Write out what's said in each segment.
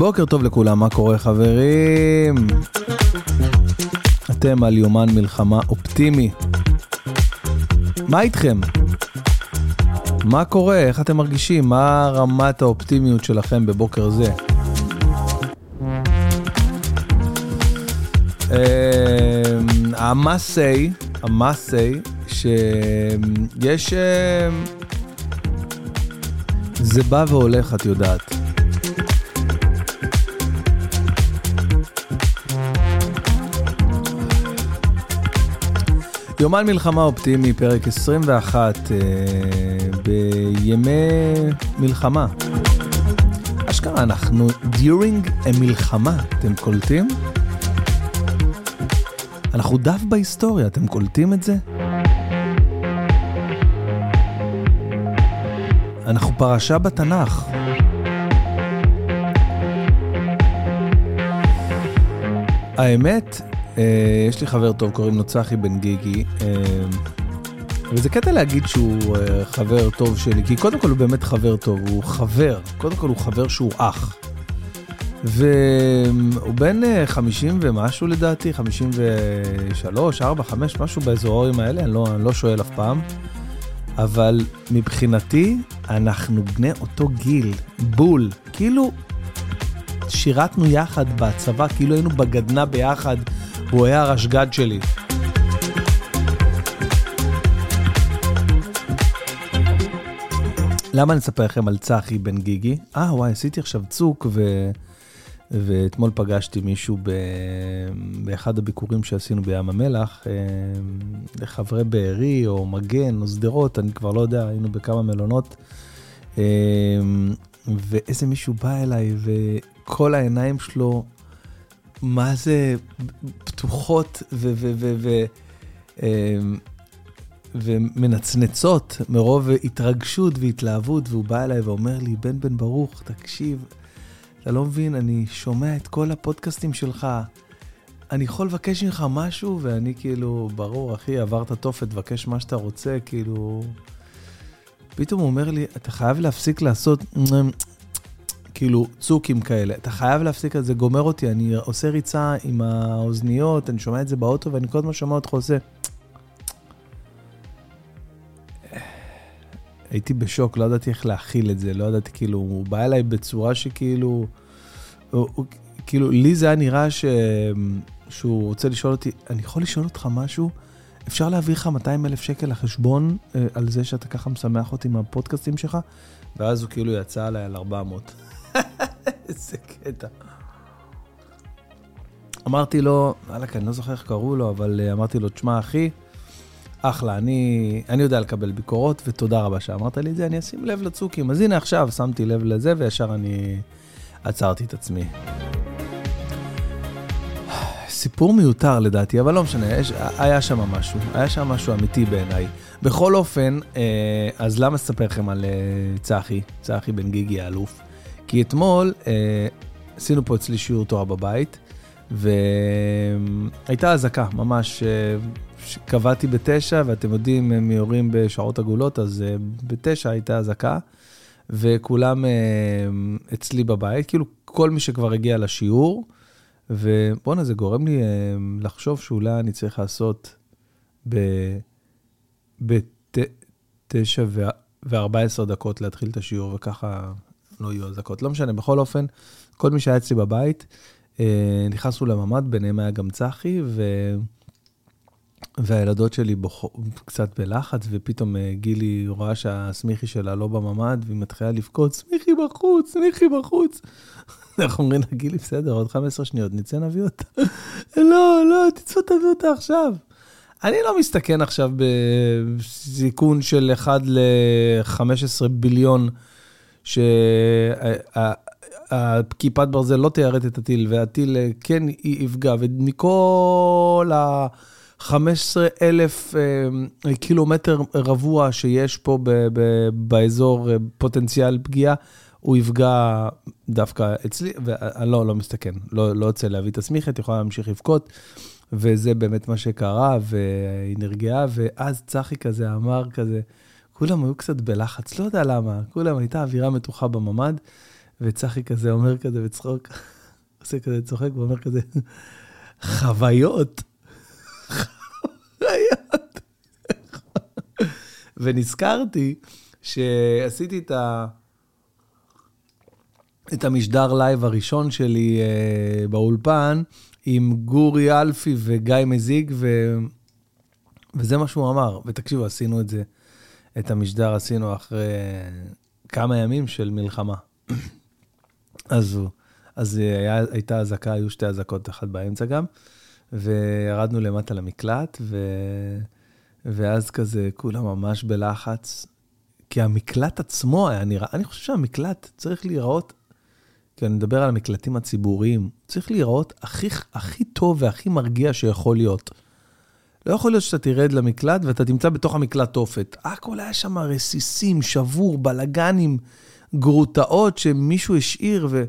בוקר טוב לכולם, מה קורה חברים? אתם על יומן מלחמה אופטימי. מה איתכם? מה קורה? איך אתם מרגישים? מה רמת האופטימיות שלכם בבוקר זה? say, ה-must say, שיש... אמ, זה בא והולך, את יודעת. יומן מלחמה אופטימי, פרק 21, אה, בימי מלחמה. אשכרה, אנחנו during המלחמה, אתם קולטים? אנחנו דף בהיסטוריה, אתם קולטים את זה? אנחנו פרשה בתנ"ך. האמת, יש לי חבר טוב, קוראים לו צחי בן גיגי, אה, וזה קטע להגיד שהוא אה, חבר טוב שלי, כי קודם כל הוא באמת חבר טוב, הוא חבר, קודם כל הוא חבר שהוא אח. והוא בן 50 ומשהו לדעתי, 53, 4, 5, משהו באזורים האלה, אני לא, אני לא שואל אף פעם. אבל מבחינתי, אנחנו בני אותו גיל, בול. כאילו, שירתנו יחד בצבא, כאילו היינו בגדנה ביחד, הוא היה הרשג"ד שלי. למה אני אספר לכם על צחי בן גיגי? אה, וואי, עשיתי עכשיו צוק, ו... ואתמול פגשתי מישהו ב... באחד הביקורים שעשינו בים המלח, אה, לחברי בארי או מגן או שדרות, אני כבר לא יודע, היינו בכמה מלונות. אה, ואיזה מישהו בא אליי וכל העיניים שלו, מה זה פתוחות ו... ו, ו, ו אה, ומנצנצות מרוב התרגשות והתלהבות, והוא בא אליי ואומר לי, בן בן ברוך, תקשיב, אתה לא מבין, אני שומע את כל הפודקאסטים שלך, אני יכול לבקש ממך משהו? ואני כאילו, ברור, אחי, עברת תופת, תבקש מה שאתה רוצה, כאילו... פתאום הוא אומר לי, אתה חייב להפסיק לעשות כאילו צוקים כאלה. אתה חייב להפסיק את זה, גומר אותי, אני עושה ריצה עם האוזניות, אני שומע את זה באוטו, ואני כל הזמן שומע אותך עושה... הייתי בשוק, לא ידעתי איך להכיל את זה, לא ידעתי, כאילו, הוא בא אליי בצורה שכאילו, הוא, כאילו, לי זה היה נראה ש... שהוא רוצה לשאול אותי, אני יכול לשאול אותך משהו? אפשר להעביר לך 200 אלף שקל לחשבון אה, על זה שאתה ככה משמח אותי מהפודקאסטים שלך? ואז הוא כאילו יצא עליי על 400. איזה קטע. אמרתי לו, וואלכ, אני לא זוכר איך קראו לו, אבל אה, אמרתי לו, תשמע, אחי, אחלה, אני, אני יודע לקבל ביקורות, ותודה רבה שאמרת לי את זה, אני אשים לב לצוקים. אז הנה עכשיו שמתי לב לזה, וישר אני עצרתי את עצמי. סיפור מיותר לדעתי, אבל לא משנה, יש, היה שם משהו, היה שם משהו אמיתי בעיניי. בכל אופן, אה, אז למה אספר לכם על אה, צחי, צחי בן גיגי האלוף? כי אתמול אה, עשינו פה אצלי שיעור תורה בבית, והייתה אזעקה, ממש קבעתי בתשע, ואתם יודעים, הם יורים בשעות עגולות, אז uh, בתשע הייתה אזעקה, וכולם uh, אצלי בבית, כאילו כל מי שכבר הגיע לשיעור, ובואנה, זה גורם לי uh, לחשוב שאולי אני צריך לעשות בתשע וארבע עשרה דקות להתחיל את השיעור, וככה לא יהיו אזעקות. לא משנה, בכל אופן, כל מי שהיה אצלי בבית, uh, נכנסנו לממ"ד, ביניהם היה גם צחי, ו... והילדות שלי בוח... קצת בלחץ, ופתאום אה, גילי רואה שהסמיכי שלה לא בממ"ד, והיא מתחילה לבכות, סמיכי בחוץ, סמיכי בחוץ. אנחנו אומרים לה, גילי, בסדר, עוד 15 שניות, נצא נביא אותה. לא, לא, תצאו תביא אותה עכשיו. אני לא מסתכן עכשיו בסיכון של 1 ל-15 ביליון, שכיפת ברזל לא תיירט את הטיל, והטיל אה, כן יפגע, ומכל ה... 15 אלף אה, קילומטר רבוע שיש פה ב, ב, באזור אה, פוטנציאל פגיעה, הוא יפגע דווקא אצלי, ואני לא, לא מסתכן, לא, לא יוצא להביא את הסמיכת, יכולה להמשיך לבכות, וזה באמת מה שקרה, והיא נרגעה, ואז צחי כזה אמר כזה, כולם היו קצת בלחץ, לא יודע למה, כולם הייתה אווירה מתוחה בממ"ד, וצחי כזה אומר כזה בצחוק, עושה כזה צוחק ואומר כזה, חוויות. חוויות. ונזכרתי שעשיתי את ה... את המשדר לייב הראשון שלי אה, באולפן עם גורי אלפי וגיא מזיג, ו... וזה מה שהוא אמר. ותקשיבו, עשינו את זה, את המשדר עשינו אחרי כמה ימים של מלחמה. אז, אז היה, הייתה אזעקה, היו שתי אזעקות, אחת באמצע גם, וירדנו למטה למקלט, ו... ואז כזה כולם ממש בלחץ, כי המקלט עצמו היה נראה, אני חושב שהמקלט צריך להיראות, כי אני מדבר על המקלטים הציבוריים, צריך להיראות הכי, הכי טוב והכי מרגיע שיכול להיות. לא יכול להיות שאתה תרד למקלט ואתה תמצא בתוך המקלט תופת. הכל היה שם רסיסים, שבור, בלאגנים, גרוטאות שמישהו השאיר, ו...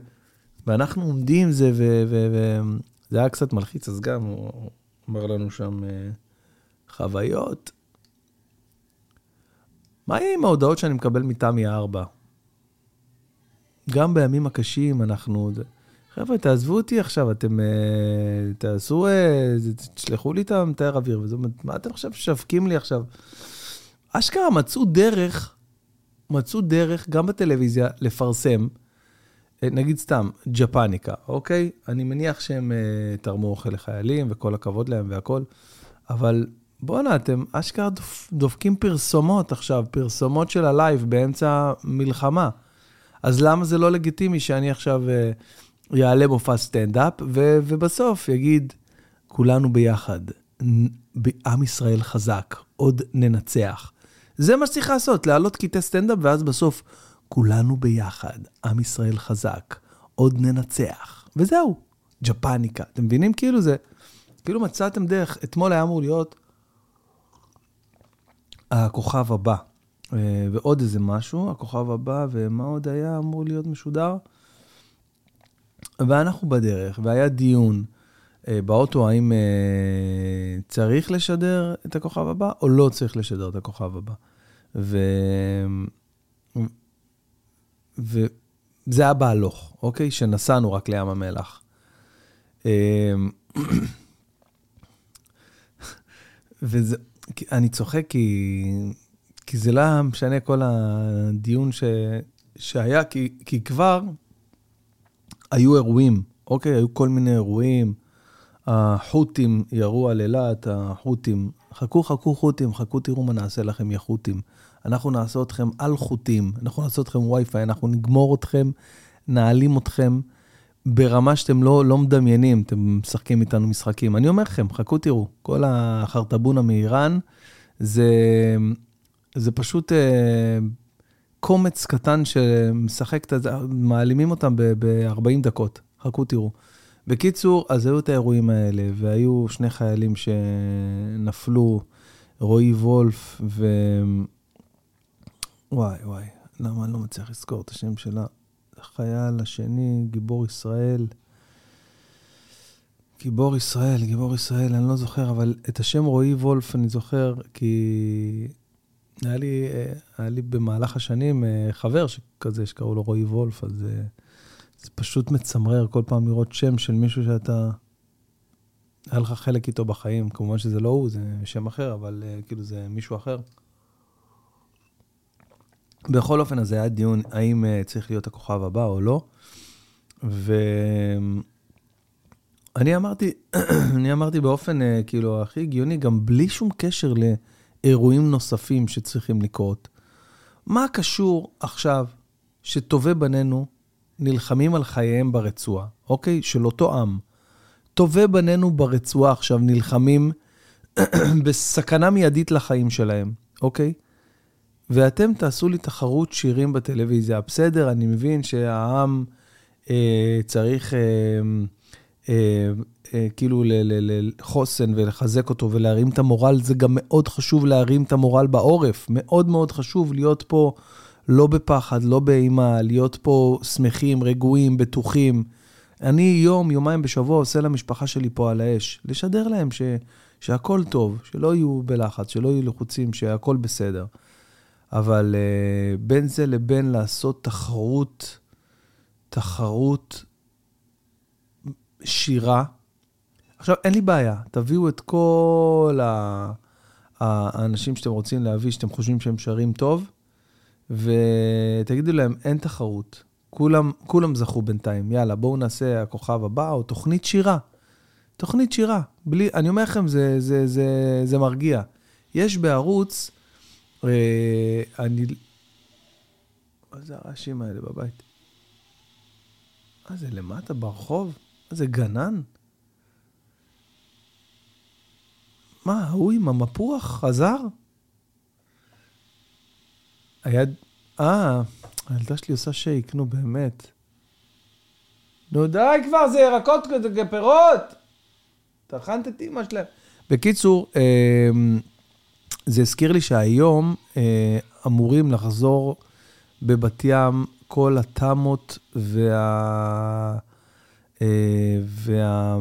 ואנחנו עומדים זה, וזה היה קצת מלחיץ, אז גם הוא אמר לנו שם אה, חוויות. מה יהיה עם ההודעות שאני מקבל מתמי 4? גם בימים הקשים אנחנו... חבר'ה, תעזבו אותי עכשיו, אתם uh, תעשו, uh, תשלחו לי את המתאר אוויר, וזה, מה אתם עכשיו משווקים לי עכשיו? אשכרה מצאו דרך, מצאו דרך, גם בטלוויזיה, לפרסם, אה, נגיד סתם, ג'פניקה, אוקיי? אני מניח שהם אה, תרמו אוכל לחיילים, וכל הכבוד להם והכול, אבל בואנה, אתם אשכרה דופ, דופקים פרסומות עכשיו, פרסומות של הלייב באמצע מלחמה. אז למה זה לא לגיטימי שאני עכשיו... אה, יעלה מופע סטנדאפ, ו- ובסוף יגיד, כולנו ביחד, עם ישראל חזק, עוד ננצח. זה מה שצריך לעשות, להעלות קטעי סטנדאפ, ואז בסוף, כולנו ביחד, עם ישראל חזק, עוד ננצח. וזהו, ג'פניקה. אתם מבינים? כאילו זה, כאילו מצאתם דרך. אתמול היה אמור להיות הכוכב הבא, אה, ועוד איזה משהו, הכוכב הבא, ומה עוד היה אמור להיות משודר? ואנחנו בדרך, והיה דיון אה, באוטו, האם אה, צריך לשדר את הכוכב הבא, או לא צריך לשדר את הכוכב הבא. ו... וזה היה בהלוך, אוקיי? שנסענו רק לים המלח. אה, וזה, אני צוחק כי, כי זה לא משנה כל הדיון ש, שהיה, כי, כי כבר היו אירועים, אוקיי? היו כל מיני אירועים. החות'ים ירו על אילת, החות'ים, חכו, חכו חות'ים, חכו תראו מה נעשה לכם, יא חות'ים. אנחנו נעשה אתכם על חוטים, אנחנו נעשה אתכם וי-פיי, אנחנו נגמור אתכם, נעלים אתכם ברמה שאתם לא, לא מדמיינים, אתם משחקים איתנו משחקים. אני אומר לכם, חכו תראו, כל החרטבונה מאיראן, זה, זה פשוט אה, קומץ קטן שמשחק את זה, מעלימים אותם ב-40 דקות. חכו תראו. בקיצור, אז היו את האירועים האלה, והיו שני חיילים שנפלו, רועי וולף ו... וואי, וואי, למה אני לא מצליח לזכור את השם שלה? החייל השני, גיבור ישראל. גיבור ישראל, גיבור ישראל, אני לא זוכר, אבל את השם רועי וולף אני זוכר, כי היה לי, אה, היה לי במהלך השנים אה, חבר שכזה, שקראו לו רועי וולף, אז אה, זה פשוט מצמרר כל פעם לראות שם של מישהו שאתה... היה לך חלק איתו בחיים. כמובן שזה לא הוא, זה שם אחר, אבל כאילו זה מישהו אחר. בכל אופן, אז היה דיון האם צריך להיות הכוכב הבא או לא. ואני אמרתי, אני אמרתי באופן כאילו הכי הגיוני, גם בלי שום קשר ל... אירועים נוספים שצריכים לקרות. מה קשור עכשיו שטובי בנינו נלחמים על חייהם ברצועה, אוקיי? של אותו עם. טובי בנינו ברצועה עכשיו נלחמים בסכנה מיידית לחיים שלהם, אוקיי? ואתם תעשו לי תחרות שירים בטלוויזיה. בסדר, אני מבין שהעם אה, צריך... אה, כאילו לחוסן ולחזק אותו ולהרים את המורל, זה גם מאוד חשוב להרים את המורל בעורף. מאוד מאוד חשוב להיות פה לא בפחד, לא באימה, להיות פה שמחים, רגועים, בטוחים. אני יום, יומיים בשבוע עושה למשפחה שלי פה על האש. לשדר להם ש, שהכל טוב, שלא יהיו בלחץ, שלא יהיו לחוצים, שהכל בסדר. אבל uh, בין זה לבין לעשות תחרות תחרות שירה. עכשיו, אין לי בעיה, תביאו את כל ה... האנשים שאתם רוצים להביא, שאתם חושבים שהם שרים טוב, ותגידו להם, אין תחרות. כולם, כולם זכו בינתיים, יאללה, בואו נעשה הכוכב הבא, או תוכנית שירה. תוכנית שירה. בלי, אני אומר לכם, זה, זה, זה, זה מרגיע. יש בערוץ, אה, אני... מה זה הרעשים האלה בבית? מה זה, למטה ברחוב? זה, גנן? מה, ההוא עם המפוח חזר? היד... אה, הילדה שלי עושה שייק, נו באמת. נו די כבר, זה ירקות כזה, פירות! טחנת את אימא שלהם. בקיצור, אה, זה הזכיר לי שהיום אה, אמורים לחזור בבת ים כל התמות וה... אה, וה...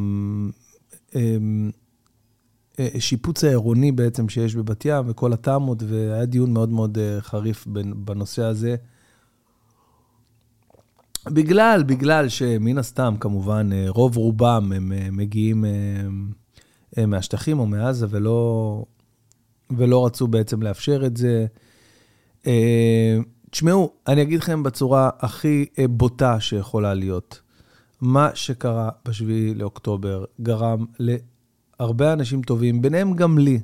השיפוץ העירוני בעצם שיש בבת ים וכל התמות, והיה דיון מאוד מאוד חריף בנושא הזה. בגלל, בגלל שמן הסתם, כמובן, רוב רובם הם מגיעים מהשטחים או מעזה ולא, ולא רצו בעצם לאפשר את זה. תשמעו, אני אגיד לכם בצורה הכי בוטה שיכולה להיות. מה שקרה ב-7 לאוקטובר גרם להרבה אנשים טובים, ביניהם גם לי,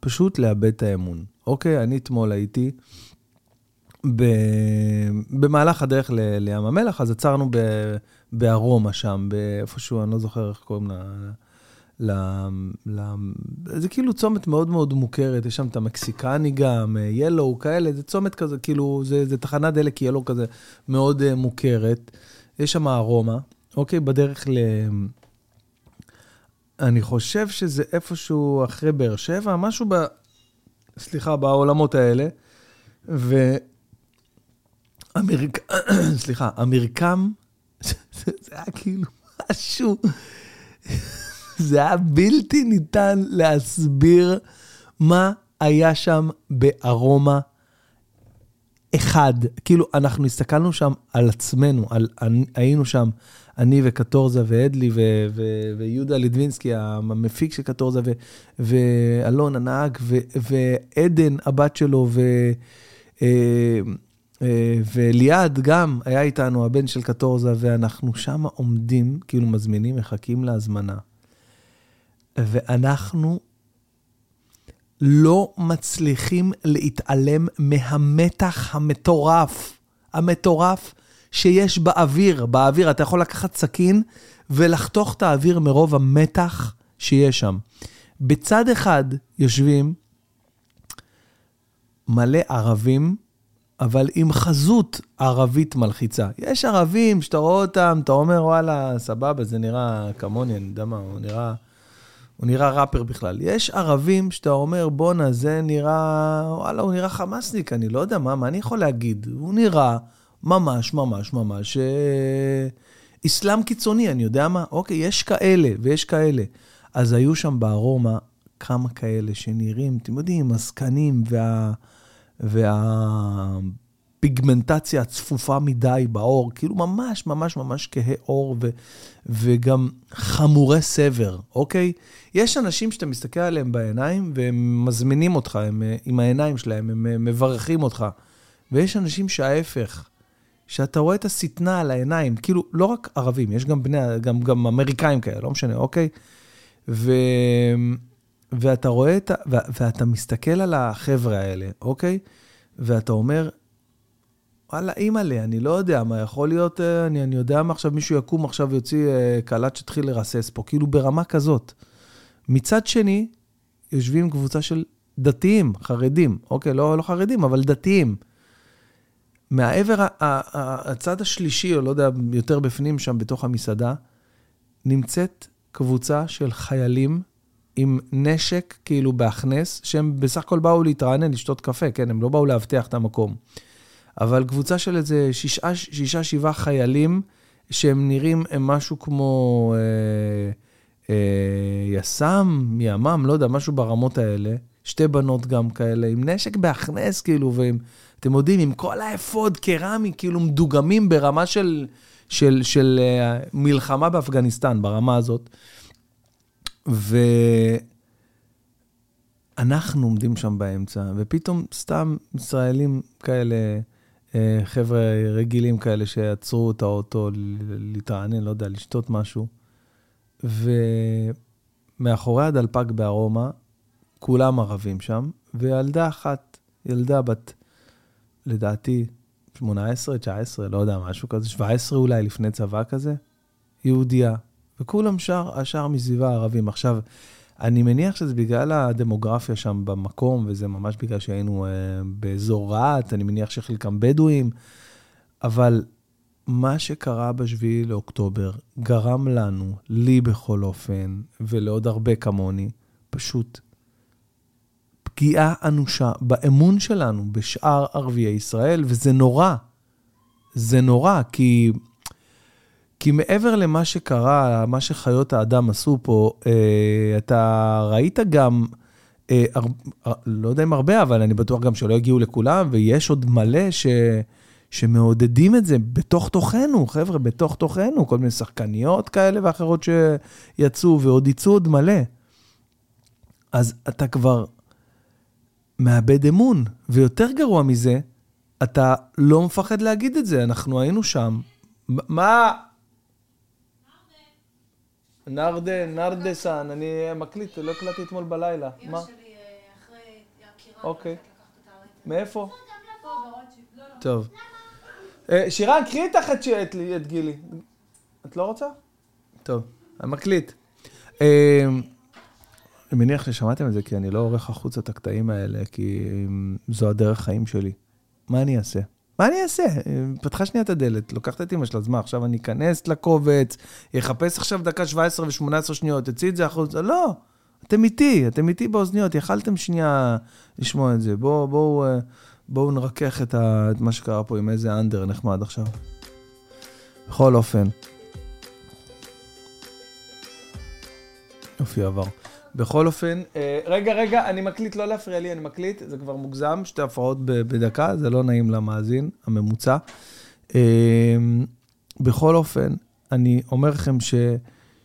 פשוט לאבד את האמון. אוקיי, אני אתמול הייתי ב... במהלך הדרך ל... לים המלח, אז עצרנו ב... בארומה שם, באיפשהו, אני לא זוכר איך קוראים לה... ל... ל... זה כאילו צומת מאוד מאוד מוכרת, יש שם את המקסיקני גם, ילו, כאלה, זה צומת כזה, כאילו, זה, זה תחנת דלק ילו כזה מאוד uh, מוכרת. יש שם ארומה, אוקיי, בדרך ל... אני חושב שזה איפשהו אחרי באר שבע, משהו ב... סליחה, בעולמות האלה. ו... אמריק... סליחה, המרקם, זה היה כאילו משהו, זה היה בלתי ניתן להסביר מה היה שם בארומה אחד. כאילו, אנחנו הסתכלנו שם על עצמנו, על, היינו שם, אני וקטורזה ואדלי ו, ו, ויהודה לידווינסקי, המפיק של קטורזה, ו, ואלון הנהג, ו, ועדן, הבת שלו, ו... אה, אה, וליעד גם היה איתנו, הבן של קטורזה, ואנחנו שם עומדים, כאילו מזמינים, מחכים להזמנה. ואנחנו לא מצליחים להתעלם מהמתח המטורף, המטורף שיש באוויר. באוויר, אתה יכול לקחת סכין ולחתוך את האוויר מרוב המתח שיש שם. בצד אחד יושבים מלא ערבים, אבל עם חזות ערבית מלחיצה. יש ערבים שאתה רואה אותם, אתה אומר, וואלה, סבבה, זה נראה כמוני, אני יודע מה, הוא נראה... הוא נראה ראפר בכלל. יש ערבים שאתה אומר, בואנה, זה נראה, וואלה, הוא נראה חמאסניק, אני לא יודע מה, מה אני יכול להגיד? הוא נראה ממש, ממש, ממש אה, אסלאם קיצוני, אני יודע מה? אוקיי, יש כאלה ויש כאלה. אז היו שם בארומה כמה כאלה שנראים, אתם יודעים, הזקנים וה... וה... פיגמנטציה הצפופה מדי בעור, כאילו ממש ממש ממש כהי עור ו, וגם חמורי סבר, אוקיי? יש אנשים שאתה מסתכל עליהם בעיניים והם מזמינים אותך, הם, עם העיניים שלהם, הם מברכים אותך. ויש אנשים שההפך, שאתה רואה את השטנה על העיניים, כאילו, לא רק ערבים, יש גם בני, גם, גם אמריקאים כאלה, לא משנה, אוקיי? ו... ואתה רואה את ה... ואתה מסתכל על החבר'ה האלה, אוקיי? ואתה אומר, וואלה, אימא'לה, אני לא יודע מה, יכול להיות, אה, אני, אני יודע מה עכשיו, מישהו יקום עכשיו ויוציא אה, קלט שתתחיל לרסס פה, כאילו ברמה כזאת. מצד שני, יושבים קבוצה של דתיים, חרדים, אוקיי, לא, לא חרדים, אבל דתיים. מהעבר, הצד השלישי, או לא יודע, יותר בפנים שם, בתוך המסעדה, נמצאת קבוצה של חיילים עם נשק, כאילו בהכנס, שהם בסך הכל באו להתרענן, לשתות קפה, כן? הם לא באו לאבטח את המקום. אבל קבוצה של איזה שישה, שישה שבעה חיילים, שהם נראים הם משהו כמו אה, אה, יס"מ, ימ"מ, לא יודע, משהו ברמות האלה. שתי בנות גם כאלה, עם נשק בהכנס, כאילו, ועם, אתם יודעים, עם כל האפוד קרמי, כאילו, מדוגמים ברמה של, של, של uh, מלחמה באפגניסטן ברמה הזאת. ואנחנו עומדים שם באמצע, ופתאום סתם ישראלים כאלה, אה, חבר'ה רגילים כאלה שעצרו את האוטו להתרענן, לא יודע, לשתות משהו. ומאחורי הדלפק בארומה, כולם ערבים שם, וילדה אחת, ילדה בת, לדעתי, 18, 19, לא יודע, משהו כזה, 17 אולי, לפני צבא כזה, יהודייה. וכולם שר, השאר מסביבה ערבים. עכשיו, אני מניח שזה בגלל הדמוגרפיה שם במקום, וזה ממש בגלל שהיינו אה, באזור רהט, אני מניח שחלקם בדואים, אבל מה שקרה ב-7 לאוקטובר גרם לנו, לי בכל אופן, ולעוד הרבה כמוני, פשוט פגיעה אנושה באמון שלנו בשאר ערביי ישראל, וזה נורא. זה נורא, כי, כי מעבר למה שקרה, מה שחיות האדם עשו פה, אה, אתה ראית גם, אה, הר, לא יודע אם הרבה, אבל אני בטוח גם שלא הגיעו לכולם, ויש עוד מלא ש... שמעודדים את זה בתוך תוכנו, חבר'ה, בתוך תוכנו, כל מיני שחקניות כאלה ואחרות שיצאו ועוד יצאו עוד מלא. אז אתה כבר מאבד אמון, ויותר גרוע מזה, אתה לא מפחד להגיד את זה, אנחנו היינו שם. מה? נרדה, נרדה סאן, אני מקליט, לא הקלטתי אתמול בלילה. מה? אוקיי. מאיפה? טוב. אה, שירן, קחי איתך את גילי. את לא רוצה? טוב, אני מקליט. אה, אני מניח ששמעתם את זה, כי אני לא עורך החוצה את הקטעים האלה, כי זו הדרך חיים שלי. מה אני אעשה? מה אני אעשה? פתחה שנייה את הדלת, לוקחת את אמא שלה, אז מה, עכשיו אני אכנס לקובץ, אחפש עכשיו דקה 17 ו-18 שניות, תצאי את זה החוצה? לא, אתם איתי, אתם איתי באוזניות, יכלתם שנייה לשמוע את זה. בואו, בואו, בואו נרכך את, ה, את מה שקרה פה עם איזה אנדר נחמד עכשיו. בכל אופן. יופי, עבר. בכל אופן, אה, רגע, רגע, אני מקליט, לא להפריע לי, אני מקליט, זה כבר מוגזם, שתי הפרעות בדקה, זה לא נעים למאזין, הממוצע. אה, בכל אופן, אני אומר לכם ש,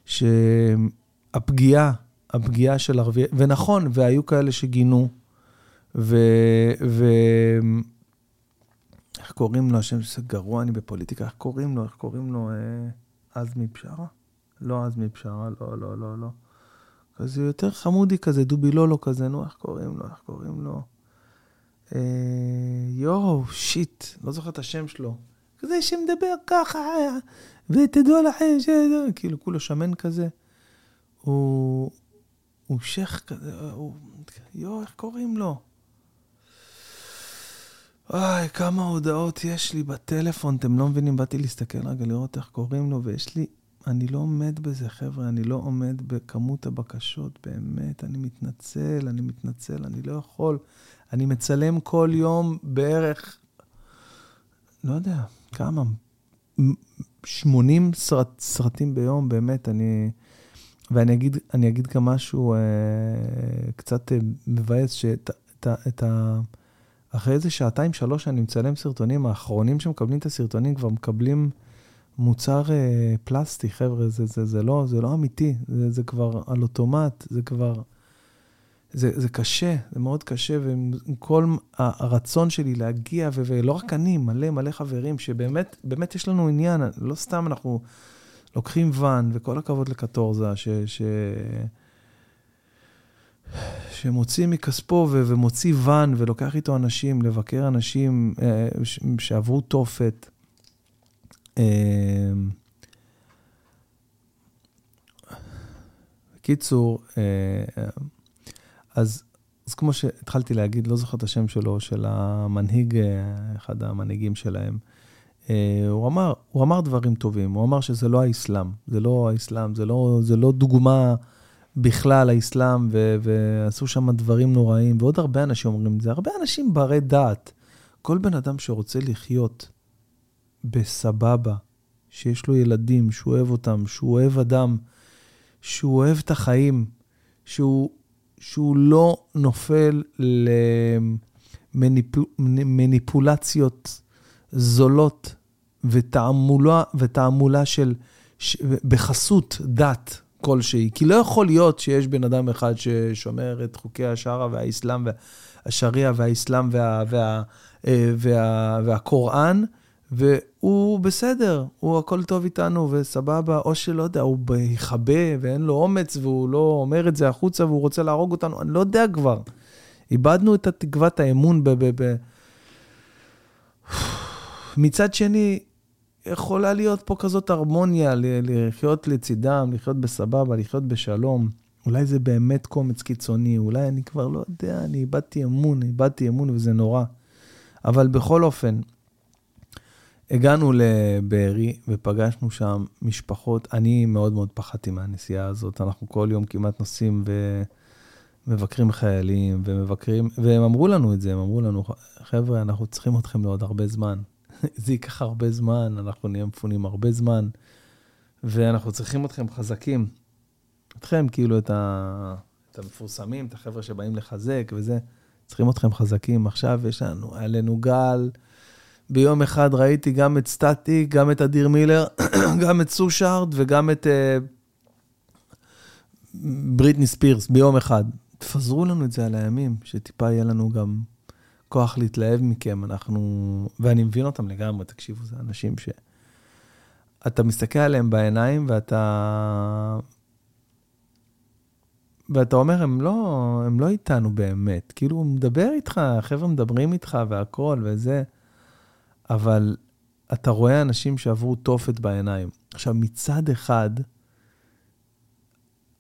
שהפגיעה, הפגיעה של ערביי, ונכון, והיו כאלה שגינו, ו... ו איך קוראים לו, השם שזה גרוע, אני בפוליטיקה, איך קוראים לו, איך קוראים לו, אה, עזמי בשארה? לא עזמי בשארה, לא, לא, לא, לא. כזה יותר חמודי כזה, דובי לולו כזה, נו, איך קוראים לו, איך קוראים לו? אה, יואו, שיט, לא זוכר את השם שלו. כזה שמדבר ככה, ותדעו לכם ש... כאילו, כולו שמן כזה. הוא... הוא שייח כזה, הוא... יואו, איך קוראים לו? וואי, כמה הודעות יש לי בטלפון, אתם לא מבינים, באתי להסתכל רגע, לראות איך קוראים לו, ויש לי אני לא עומד בזה, חבר'ה, אני לא עומד בכמות הבקשות, באמת, אני מתנצל, אני מתנצל, אני לא יכול. אני מצלם כל יום בערך, לא יודע, כמה, 80 סרט, סרטים ביום, באמת, אני... ואני אגיד, אני אגיד גם משהו אה, קצת אה, מבאס, שאת את, את ה... אחרי איזה שעתיים, שלוש שאני מצלם סרטונים, האחרונים שמקבלים את הסרטונים כבר מקבלים... מוצר אה, פלסטי, חבר'ה, זה, זה, זה, לא, זה לא אמיתי, זה, זה כבר על אוטומט, זה כבר... זה, זה קשה, זה מאוד קשה, ועם כל הרצון שלי להגיע, ו, ולא רק אני, מלא מלא חברים, שבאמת, באמת יש לנו עניין, לא סתם אנחנו לוקחים ואן, וכל הכבוד לקטורזה, ש... ש שמוציא מכספו ו- ומוציא ואן ולוקח איתו אנשים, לבקר אנשים אה, שעברו תופת, בקיצור, אה, אז, אז כמו שהתחלתי להגיד, לא זוכר את השם שלו, של המנהיג, אה, אחד המנהיגים שלהם, אה, הוא אמר, הוא אמר דברים טובים, הוא אמר שזה לא האסלאם, זה לא האסלאם, זה לא, זה לא דוגמה בכלל האסלאם, ו, ועשו שם דברים נוראים, ועוד הרבה אנשים אומרים את זה, הרבה אנשים ברי דעת. כל בן אדם שרוצה לחיות בסבבה, שיש לו ילדים, שהוא אוהב אותם, שהוא אוהב אדם, שהוא אוהב את החיים, שהוא, שהוא לא נופל למניפולציות זולות ותעמולה, ותעמולה של, ש, בחסות דת כלשהי. כי לא יכול להיות שיש בן אדם אחד ששומר את חוקי השערה והאסלאם, השריעה והאסלאם וה, וה, וה, וה, והקוראן, והוא בסדר, הוא הכל טוב איתנו וסבבה, או שלא יודע, הוא יכבה ואין לו אומץ והוא לא אומר את זה החוצה והוא רוצה להרוג אותנו, אני לא יודע כבר. איבדנו את התקוות האמון ב... ב, ב... מצד שני, יכולה להיות פה כזאת הרמוניה, לחיות לצידם, לחיות בסבבה, לחיות בשלום. אולי זה באמת קומץ קיצוני, אולי אני כבר לא יודע, אני איבדתי אמון, איבדתי אמון וזה נורא. אבל בכל אופן, הגענו לבארי ופגשנו שם משפחות. אני מאוד מאוד פחדתי מהנסיעה הזאת. אנחנו כל יום כמעט נוסעים ומבקרים חיילים ומבקרים, והם אמרו לנו את זה, הם אמרו לנו, חבר'ה, אנחנו צריכים אתכם לעוד הרבה זמן. זה ייקח הרבה זמן, אנחנו נהיה מפונים הרבה זמן, ואנחנו צריכים אתכם חזקים. אתכם, כאילו, את, ה... את המפורסמים, את החבר'ה שבאים לחזק וזה, צריכים אתכם חזקים. עכשיו יש לנו, היה לנו גל. ביום אחד ראיתי גם את סטטי, גם את אדיר מילר, גם את סושארד וגם את uh, בריטני ספירס ביום אחד. תפזרו לנו את זה על הימים, שטיפה יהיה לנו גם כוח להתלהב מכם. אנחנו... ואני מבין אותם לגמרי, תקשיבו, זה אנשים ש... אתה מסתכל עליהם בעיניים ואתה... ואתה אומר, הם לא, הם לא איתנו באמת. כאילו, הוא מדבר איתך, החבר'ה מדברים איתך והכול וזה. אבל אתה רואה אנשים שעברו תופת בעיניים. עכשיו, מצד אחד,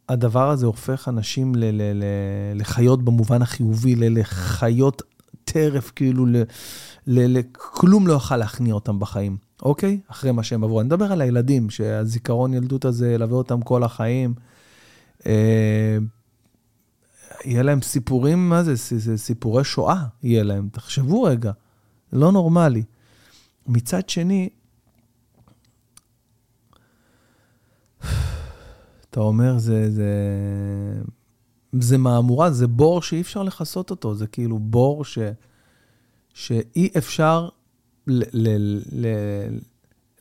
הדבר הזה הופך אנשים ל- ל- ל- לחיות במובן החיובי, לחיות טרף, כאילו, ל- ל- ל- כלום לא יוכל להכניע אותם בחיים, אוקיי? אחרי מה שהם עברו. אני מדבר על הילדים, שהזיכרון ילדות הזה ילווה אותם כל החיים. אה, יהיה להם סיפורים, מה זה? סיפורי שואה יהיה להם. תחשבו רגע, לא נורמלי. מצד שני, אתה אומר, זה, זה, זה מהמורה, זה בור שאי אפשר לכסות אותו, זה כאילו בור ש, שאי אפשר ל, ל, ל,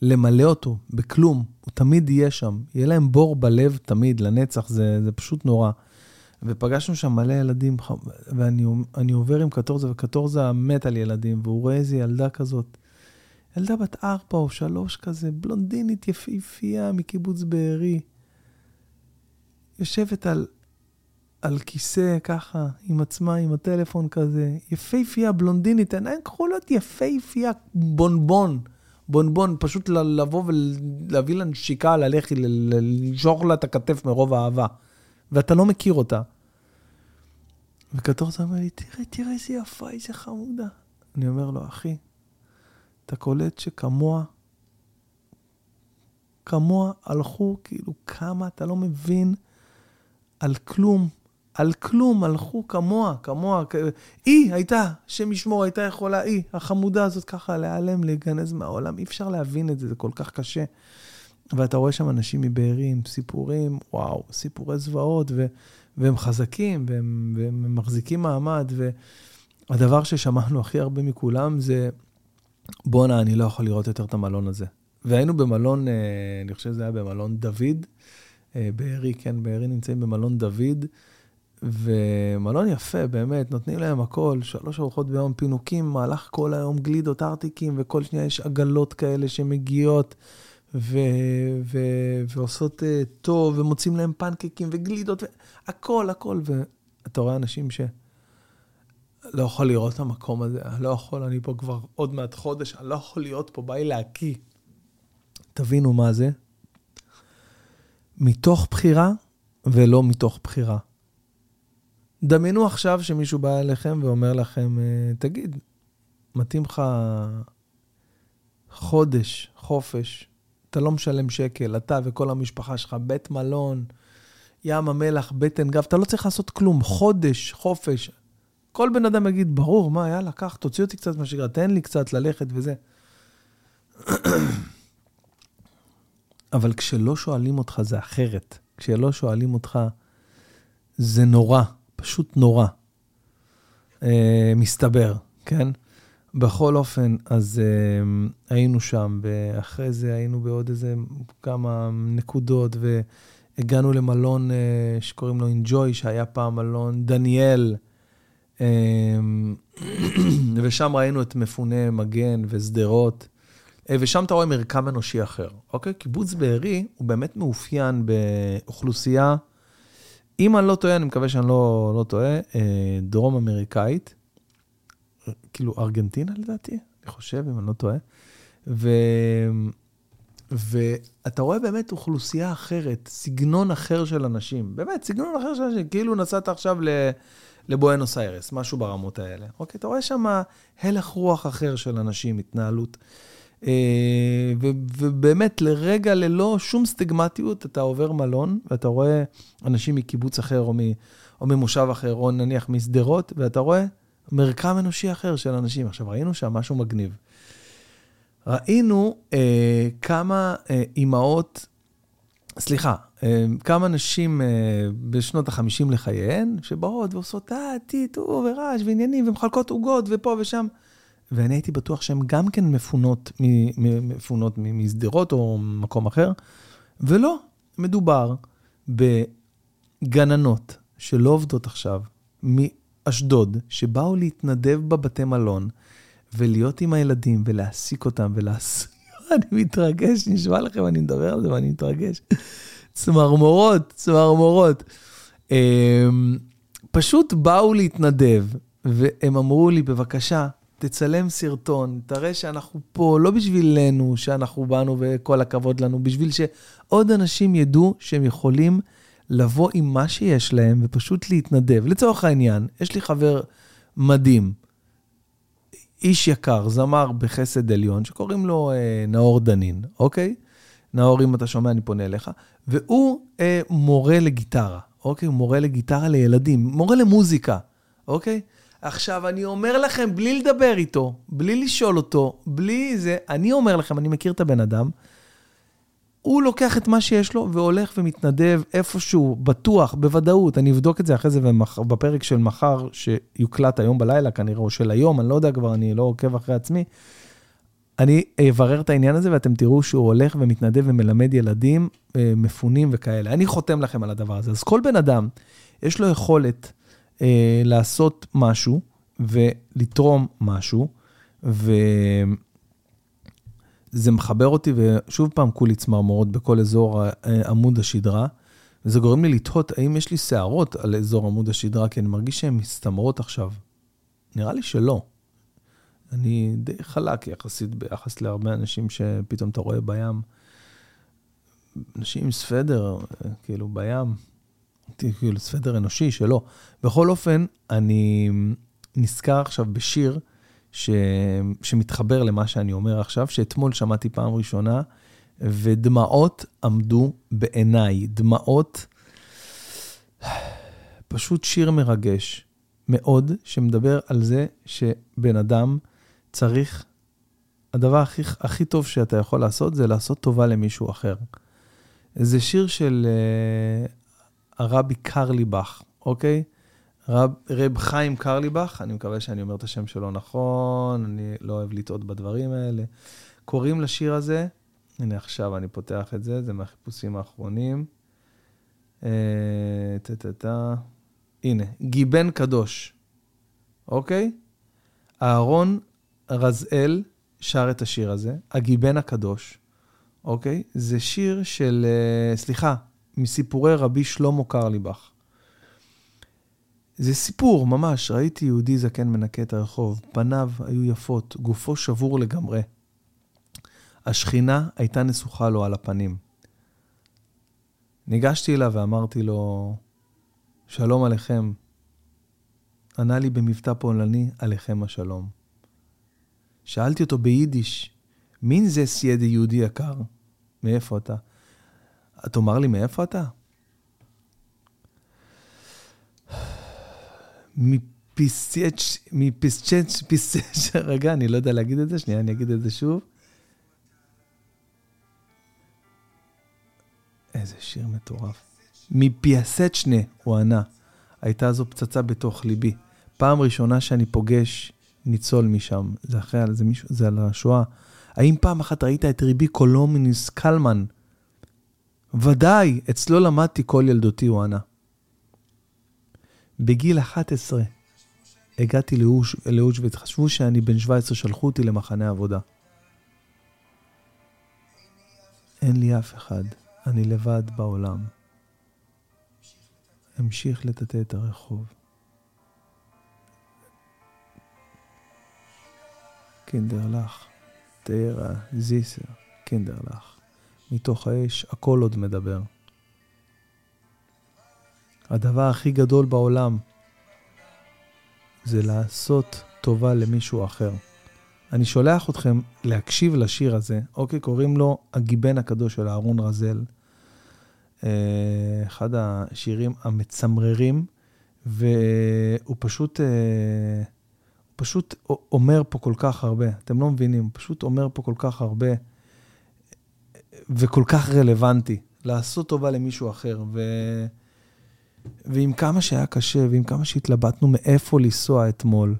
למלא אותו בכלום, הוא תמיד יהיה שם. יהיה להם בור בלב תמיד, לנצח, זה, זה פשוט נורא. ופגשנו שם מלא ילדים, ואני עובר עם קטורזה, וקטורזה מת על ילדים, והוא רואה איזה ילדה כזאת, ילדה בת ארבע או שלוש כזה, בלונדינית יפהפייה מקיבוץ בארי. יושבת על, על כיסא ככה, עם עצמה, עם הטלפון כזה. יפהפייה, בלונדינית, עיניים כחולות, יפהפייה, בונבון. בונבון, פשוט לבוא ולהביא לה נשיקה על הלחי, לה את הכתף מרוב האהבה. ואתה לא מכיר אותה. וקטורזה אומר לי, תראה, תראה איזה יפה, איזה חמודה. אני אומר לו, אחי, אתה קולט שכמוה, כמוה הלכו, כאילו כמה, אתה לא מבין, על כלום, על כלום הלכו כמוה, כמוה. היא הייתה, השם ישמור, הייתה יכולה, היא, החמודה הזאת ככה להיעלם, להיגנז מהעולם. אי אפשר להבין את זה, זה כל כך קשה. ואתה רואה שם אנשים מבארים, סיפורים, וואו, סיפורי זוועות, ו, והם חזקים, והם, והם מחזיקים מעמד, והדבר ששמענו הכי הרבה מכולם זה, בואנה, אני לא יכול לראות יותר את המלון הזה. והיינו במלון, אה, אני חושב שזה היה במלון דוד, אה, בארי, כן, בארי נמצאים במלון דוד, ומלון יפה, באמת, נותנים להם הכל, שלוש ארוחות ביום, פינוקים, מהלך כל היום, גלידות, ארטיקים, וכל שנייה יש עגלות כאלה שמגיעות. ו- ו- ועושות uh, טוב, ומוצאים להם פנקקים וגלידות, הכל, הכל. ואתה רואה אנשים ש... לא יכול לראות את המקום הזה, אני לא יכול, אני פה כבר עוד מעט חודש, אני לא יכול להיות פה, בא לי להקיא. תבינו מה זה. מתוך בחירה ולא מתוך בחירה. דמיינו עכשיו שמישהו בא אליכם ואומר לכם, אה, תגיד, מתאים לך חודש, חופש, אתה לא משלם שקל, אתה וכל המשפחה שלך, בית מלון, ים המלח, בטן גב, אתה לא צריך לעשות כלום, חודש, חופש. כל בן אדם יגיד, ברור, מה, יאללה, קח, תוציא אותי קצת מהשגרה, תן לי קצת ללכת וזה. אבל כשלא שואלים אותך זה אחרת. כשלא שואלים אותך, זה נורא, פשוט נורא. אה, מסתבר, כן? בכל אופן, אז uh, היינו שם, ואחרי זה היינו בעוד איזה כמה נקודות, והגענו למלון uh, שקוראים לו אינג'וי, שהיה פעם מלון דניאל, uh, ושם ראינו את מפוני מגן ושדרות, uh, ושם אתה רואה מרקם אנושי אחר, אוקיי? קיבוץ בארי הוא באמת מאופיין באוכלוסייה, אם אני לא טועה, אני מקווה שאני לא, לא טועה, uh, דרום אמריקאית. כאילו ארגנטינה לדעתי, אני חושב, אם אני לא טועה. ו... ואתה רואה באמת אוכלוסייה אחרת, סגנון אחר של אנשים. באמת, סגנון אחר של אנשים. כאילו נסעת עכשיו לבואנוס איירס, משהו ברמות האלה. אוקיי, אתה רואה שם הלך רוח אחר של אנשים, התנהלות. אה, ובאמת, לרגע ללא שום סטיגמטיות, אתה עובר מלון, ואתה רואה אנשים מקיבוץ אחר, או, מ, או ממושב אחר, או נניח משדרות, ואתה רואה מרקם אנושי אחר של אנשים. עכשיו, ראינו שם משהו מגניב. ראינו אה, כמה אה, אימהות, סליחה, כמה נשים אה, בשנות ה-50 לחייהן, שבאות ועושות אה, טיטו ורעש ועניינים ומחלקות עוגות ופה ושם. ואני הייתי בטוח שהן גם כן מפונות, מפונות משדרות או מקום אחר, ולא, מדובר בגננות שלא עובדות עכשיו, אשדוד, שבאו להתנדב בבתי מלון, ולהיות עם הילדים, ולהעסיק אותם, ולעשות... אני מתרגש, נשמע לכם, אני מדבר על זה ואני מתרגש. צמרמורות, צמרמורות. אמ, פשוט באו להתנדב, והם אמרו לי, בבקשה, תצלם סרטון, תראה שאנחנו פה, לא בשבילנו, שאנחנו באנו וכל הכבוד לנו, בשביל שעוד אנשים ידעו שהם יכולים לבוא עם מה שיש להם ופשוט להתנדב. לצורך העניין, יש לי חבר מדהים, איש יקר, זמר בחסד עליון, שקוראים לו אה, נאור דנין, אוקיי? נאור, אם אתה שומע, אני פונה אליך. והוא אה, מורה לגיטרה, אוקיי? הוא מורה לגיטרה לילדים, מורה למוזיקה, אוקיי? עכשיו, אני אומר לכם, בלי לדבר איתו, בלי לשאול אותו, בלי זה, אני אומר לכם, אני מכיר את הבן אדם, הוא לוקח את מה שיש לו והולך ומתנדב איפשהו, בטוח, בוודאות, אני אבדוק את זה אחרי זה בפרק של מחר, שיוקלט היום בלילה כנראה, או של היום, אני לא יודע כבר, אני לא עוקב אחרי עצמי. אני אברר את העניין הזה ואתם תראו שהוא הולך ומתנדב ומלמד ילדים אה, מפונים וכאלה. אני חותם לכם על הדבר הזה. אז כל בן אדם, יש לו יכולת אה, לעשות משהו ולתרום משהו, ו... זה מחבר אותי, ושוב פעם כולי צמרמורות בכל אזור אה, עמוד השדרה, וזה גורם לי לתהות האם יש לי שערות על אזור עמוד השדרה, כי אני מרגיש שהן מסתמרות עכשיו. נראה לי שלא. אני די חלק יחסית ביחס להרבה אנשים שפתאום אתה רואה בים. אנשים עם סוודר, כאילו, בים. כאילו, סוודר אנושי שלא. בכל אופן, אני נזכר עכשיו בשיר ש... שמתחבר למה שאני אומר עכשיו, שאתמול שמעתי פעם ראשונה, ודמעות עמדו בעיניי. דמעות, פשוט שיר מרגש מאוד, שמדבר על זה שבן אדם צריך, הדבר הכי, הכי טוב שאתה יכול לעשות זה לעשות טובה למישהו אחר. זה שיר של uh, הרבי קרליבך, אוקיי? רב, רב חיים קרליבך, אני מקווה שאני אומר את השם שלו נכון, אני לא אוהב לטעות בדברים האלה. קוראים לשיר הזה, הנה עכשיו אני פותח את זה, זה מהחיפושים האחרונים. טה-טה-טה, אה, הנה, גיבן קדוש, אוקיי? אהרון רזאל שר את השיר הזה, הגיבן הקדוש, אוקיי? זה שיר של, אה, סליחה, מסיפורי רבי שלמה קרליבך. זה סיפור, ממש. ראיתי יהודי זקן מנקה את הרחוב, פניו היו יפות, גופו שבור לגמרי. השכינה הייתה נסוכה לו על הפנים. ניגשתי אליו ואמרתי לו, שלום עליכם. ענה לי במבטא פולני, עליכם השלום. שאלתי אותו ביידיש, מין זה סיידי יהודי יקר? מאיפה אתה? תאמר לי, מאיפה אתה? מפיסצ'ץ', מפיסצ'ץ', פיסצ'ץ', רגע, אני לא יודע להגיד את זה, שנייה, אני אגיד את זה שוב. איזה שיר מטורף. מפיאסצ'נה, הוא ענה. הייתה זו פצצה בתוך ליבי. פעם ראשונה שאני פוגש ניצול משם, זה אחרי, זה, מישהו, זה על השואה. האם פעם אחת ראית את ריבי קולומיניס קלמן? ודאי, אצלו למדתי כל ילדותי, הוא ענה. בגיל 11 הגעתי לאושוויץ, חשבו שאני בן 17, שלחו אותי למחנה עבודה. אין לי אף אחד, אני לבד בעולם. המשיך לטאטא את הרחוב. קינדר לך, תארה, זיסר, קינדר לך. מתוך האש הכל עוד מדבר. הדבר הכי גדול בעולם זה לעשות טובה למישהו אחר. אני שולח אתכם להקשיב לשיר הזה, אוקיי, קוראים לו הגיבן הקדוש של אהרון רזל. אה, אחד השירים המצמררים, והוא פשוט, אה, פשוט אומר פה כל כך הרבה. אתם לא מבינים, פשוט אומר פה כל כך הרבה, וכל כך רלוונטי. לעשות טובה למישהו אחר. ו... ועם כמה שהיה קשה, ועם כמה שהתלבטנו מאיפה לנסוע אתמול,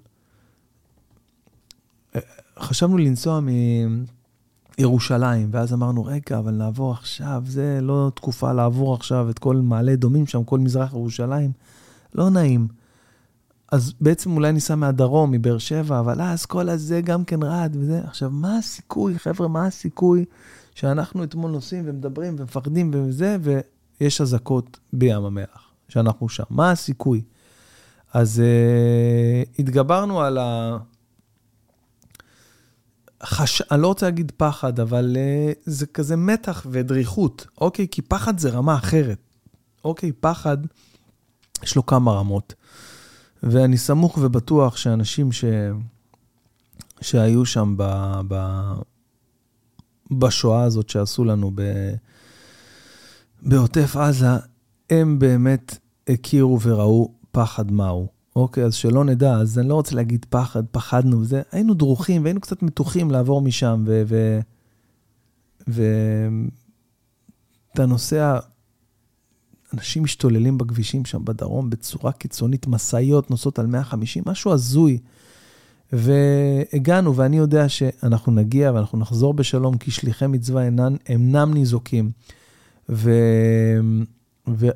חשבנו לנסוע מירושלים, ואז אמרנו, רגע, אבל נעבור עכשיו, זה לא תקופה לעבור עכשיו את כל מעלה אדומים שם, כל מזרח ירושלים, לא נעים. אז בעצם אולי ניסע מהדרום, מבאר שבע, אבל אז כל הזה גם כן רעד וזה. עכשיו, מה הסיכוי, חבר'ה, מה הסיכוי שאנחנו אתמול נוסעים ומדברים ומפחדים וזה, ויש אזעקות בים המלח, שאנחנו שם? מה הסיכוי? אז uh, התגברנו על ה... חש... אני לא רוצה להגיד פחד, אבל uh, זה כזה מתח ודריכות, אוקיי? כי פחד זה רמה אחרת. אוקיי, פחד, יש לו כמה רמות. ואני סמוך ובטוח שאנשים ש... שהיו שם ב... ב... בשואה הזאת שעשו לנו ב... בעוטף עזה, הם באמת הכירו וראו פחד מהו. אוקיי, אז שלא נדע, אז אני לא רוצה להגיד פחד, פחדנו, זה, היינו דרוכים והיינו קצת מתוחים לעבור משם, ו... ו... ו... נוסע, אנשים משתוללים בכבישים שם בדרום בצורה קיצונית, משאיות נוסעות על 150, משהו הזוי. והגענו, ואני יודע שאנחנו נגיע ואנחנו נחזור בשלום, כי שליחי מצווה אינם, אינם ניזוקים. ו... ו...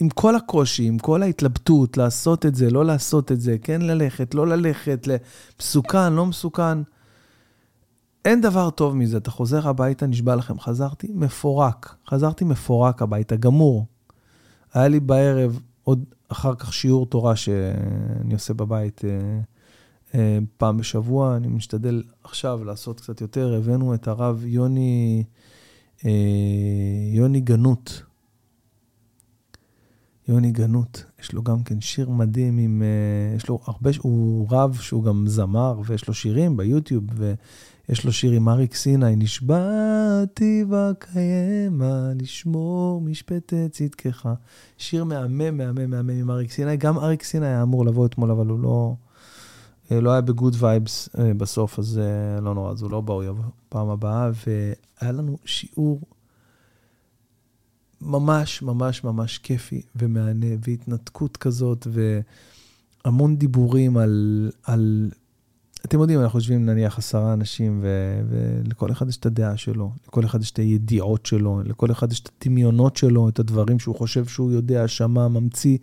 עם כל הקושי, עם כל ההתלבטות, לעשות את זה, לא לעשות את זה, כן ללכת, לא ללכת, מסוכן, לא מסוכן, אין דבר טוב מזה. אתה חוזר הביתה, נשבע לכם, חזרתי מפורק. חזרתי מפורק הביתה, גמור. היה לי בערב עוד אחר כך שיעור תורה שאני עושה בבית אה, אה, פעם בשבוע. אני משתדל עכשיו לעשות קצת יותר. הבאנו את הרב יוני, אה, יוני גנות. יוני גנות, יש לו גם כן שיר מדהים עם, יש לו הרבה, הוא רב שהוא גם זמר ויש לו שירים ביוטיוב ויש לו שיר עם אריק סיני, נשבעתי וקיימה לשמור משפטי צדקך. שיר מהמם, מהמם, מהמם עם אריק סיני. גם אריק סיני היה אמור לבוא אתמול, אבל הוא לא, אה, לא היה ב good vibes אה, בסוף, אז אה, לא נורא, אז הוא לא בא, הוא יבוא פעם הבאה, והיה לנו שיעור ממש ממש ממש כיפי ומהנה, והתנתקות כזאת, והמון דיבורים על, על... אתם יודעים, אנחנו יושבים נניח עשרה אנשים, ו, ולכל אחד יש את הדעה שלו, לכל אחד יש את הידיעות שלו, לכל אחד יש את הדמיונות שלו, את הדברים שהוא חושב שהוא יודע, שמע, ממציא.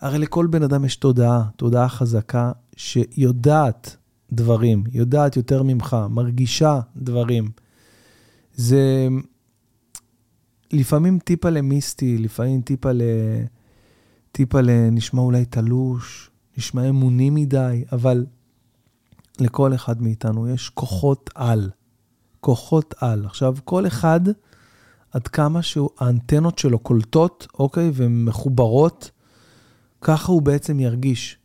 הרי לכל בן אדם יש תודעה, תודעה חזקה, שיודעת דברים, יודעת יותר ממך, מרגישה דברים. זה... לפעמים טיפה למיסטי, לפעמים טיפה ל... טיפה ל... נשמע אולי תלוש, נשמע אמוני מדי, אבל לכל אחד מאיתנו יש כוחות על. כוחות על. עכשיו, כל אחד, עד כמה שהאנטנות שלו קולטות, אוקיי, ומחוברות, ככה הוא בעצם ירגיש.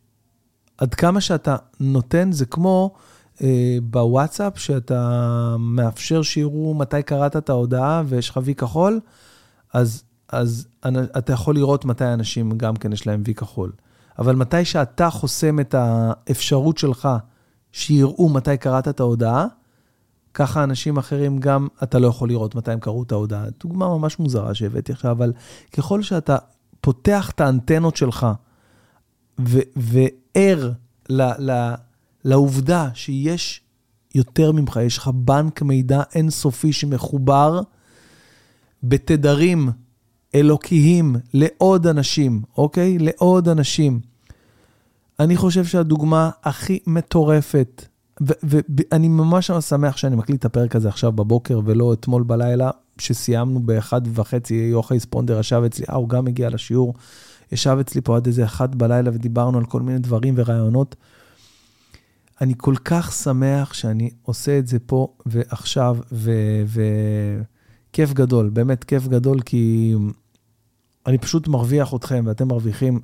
עד כמה שאתה נותן, זה כמו אה, בוואטסאפ, שאתה מאפשר שיראו מתי קראת את ההודעה ויש לך וי כחול, אז, אז אתה יכול לראות מתי אנשים גם כן יש להם וי כחול. אבל מתי שאתה חוסם את האפשרות שלך שיראו מתי קראת את ההודעה, ככה אנשים אחרים גם, אתה לא יכול לראות מתי הם קראו את ההודעה. דוגמה ממש מוזרה שהבאתי עכשיו, אבל ככל שאתה פותח את האנטנות שלך וער לעובדה שיש יותר ממך, יש לך בנק מידע אינסופי שמחובר בתדרים אלוקיים לעוד אנשים, אוקיי? לעוד אנשים. אני חושב שהדוגמה הכי מטורפת, ואני ממש שמח שאני מקליט את הפרק הזה עכשיו בבוקר ולא אתמול בלילה, שסיימנו באחד וחצי, יוחאי ספונדר ישב אצלי, אה, הוא גם הגיע לשיעור, ישב אצלי פה עד איזה אחד בלילה ודיברנו על כל מיני דברים ורעיונות. אני כל כך שמח שאני עושה את זה פה ועכשיו, וכיף גדול, באמת כיף גדול, כי אני פשוט מרוויח אתכם ואתם מרוויחים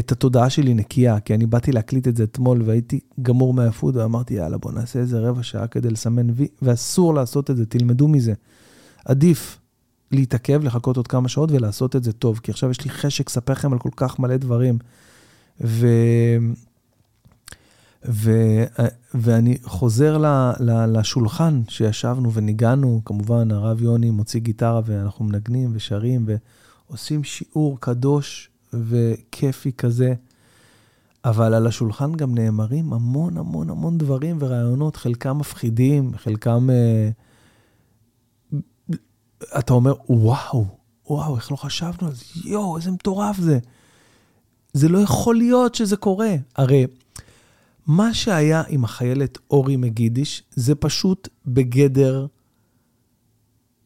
את התודעה שלי נקייה, כי אני באתי להקליט את זה אתמול והייתי גמור מעייפות ואמרתי, יאללה, בוא נעשה איזה רבע שעה כדי לסמן וי, ואסור לעשות את זה, תלמדו מזה. עדיף להתעכב, לחכות עוד כמה שעות ולעשות את זה טוב, כי עכשיו יש לי חשק לספר לכם על כל כך מלא דברים. ו... ו... ואני חוזר ל... ל... לשולחן שישבנו וניגענו, כמובן, הרב יוני מוציא גיטרה ואנחנו מנגנים ושרים ועושים שיעור קדוש וכיפי כזה. אבל על השולחן גם נאמרים המון המון המון דברים ורעיונות, חלקם מפחידים, חלקם... אה, אתה אומר, וואו, וואו, איך לא חשבנו על זה? יואו, איזה מטורף זה. זה לא יכול להיות שזה קורה. הרי מה שהיה עם החיילת אורי מגידיש, זה פשוט בגדר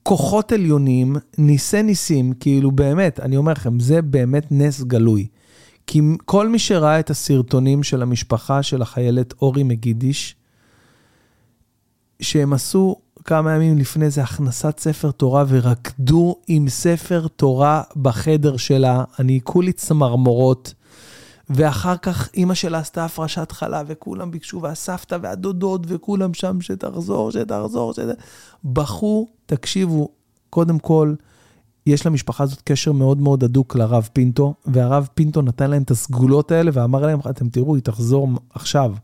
כוחות עליונים, ניסי ניסים, כאילו באמת, אני אומר לכם, זה באמת נס גלוי. כי כל מי שראה את הסרטונים של המשפחה של החיילת אורי מגידיש, שהם עשו כמה ימים לפני זה הכנסת ספר תורה ורקדו עם ספר תורה בחדר שלה, אני כולי צמרמורות. ואחר כך אימא שלה עשתה הפרשת חלב, וכולם ביקשו, והסבתא והדודות, וכולם שם, שתחזור, שתחזור, שת... בכו, תקשיבו, קודם כל, יש למשפחה הזאת קשר מאוד מאוד הדוק לרב פינטו, והרב פינטו נתן להם את הסגולות האלה ואמר להם, אתם תראו, היא תחזור עכשיו,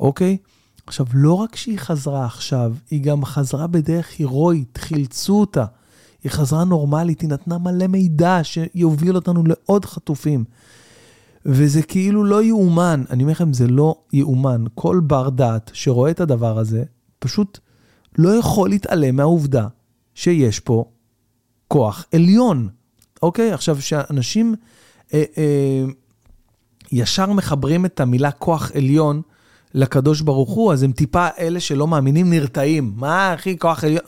אוקיי? עכשיו, לא רק שהיא חזרה עכשיו, היא גם חזרה בדרך הירואית, חילצו אותה. היא חזרה נורמלית, היא נתנה מלא מידע שיוביל אותנו לעוד חטופים. וזה כאילו לא יאומן, אני אומר לכם, זה לא יאומן. כל בר דעת שרואה את הדבר הזה, פשוט לא יכול להתעלם מהעובדה שיש פה כוח עליון, אוקיי? עכשיו, שאנשים אה, אה, ישר מחברים את המילה כוח עליון לקדוש ברוך הוא, אז הם טיפה אלה שלא מאמינים נרתעים. מה, אחי, כוח עליון?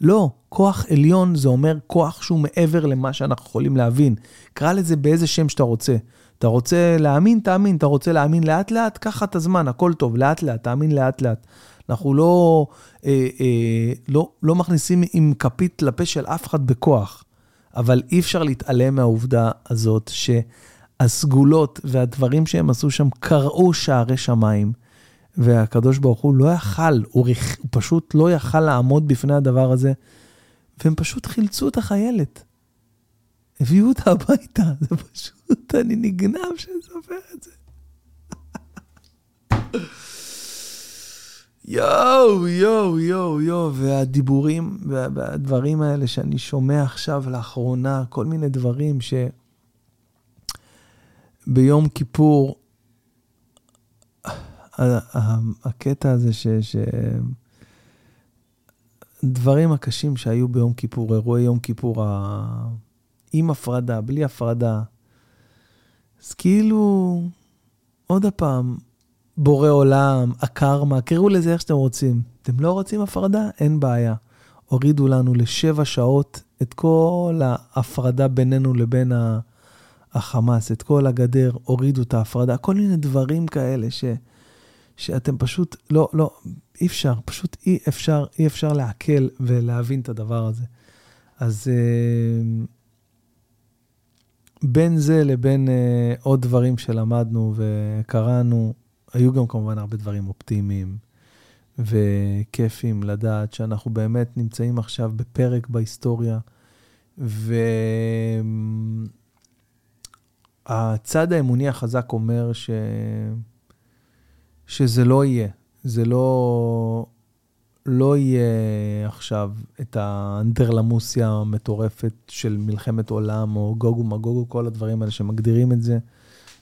לא, כוח עליון זה אומר כוח שהוא מעבר למה שאנחנו יכולים להבין. קרא לזה באיזה שם שאתה רוצה. אתה רוצה להאמין, תאמין. אתה רוצה להאמין לאט-לאט, קח את הזמן, הכל טוב, לאט-לאט, תאמין לאט-לאט. אנחנו לא, אה, אה, לא, לא מכניסים עם כפית לפה של אף אחד בכוח, אבל אי אפשר להתעלם מהעובדה הזאת שהסגולות והדברים שהם עשו שם קרעו שערי שמיים. והקדוש ברוך הוא לא יכל, הוא, הוא פשוט לא יכל לעמוד בפני הדבר הזה, והם פשוט חילצו את החיילת. הביאו אותה הביתה, זה פשוט, אני נגנב שאני אספר את זה. יואו, יואו, יואו, יואו, והדיבורים והדברים האלה שאני שומע עכשיו לאחרונה, כל מיני דברים ש... ביום כיפור הקטע הזה ש... ש... דברים הקשים שהיו ביום כיפור, אירועי יום כיפור. עם הפרדה, בלי הפרדה. אז כאילו, עוד פעם, בורא עולם, הקרמה, קראו לזה איך שאתם רוצים. אתם לא רוצים הפרדה? אין בעיה. הורידו לנו לשבע שעות את כל ההפרדה בינינו לבין החמאס, את כל הגדר, הורידו את ההפרדה, כל מיני דברים כאלה ש... שאתם פשוט, לא, לא, אי אפשר, פשוט אי אפשר, אי אפשר לעכל ולהבין את הדבר הזה. אז uh, בין זה לבין uh, עוד דברים שלמדנו וקראנו, היו גם כמובן הרבה דברים אופטימיים וכיפים לדעת שאנחנו באמת נמצאים עכשיו בפרק בהיסטוריה, והצד האמוני החזק אומר ש... שזה לא יהיה. זה לא, לא יהיה עכשיו את האנדרלמוסיה המטורפת של מלחמת עולם, או גוג ומגוג, כל הדברים האלה שמגדירים את זה.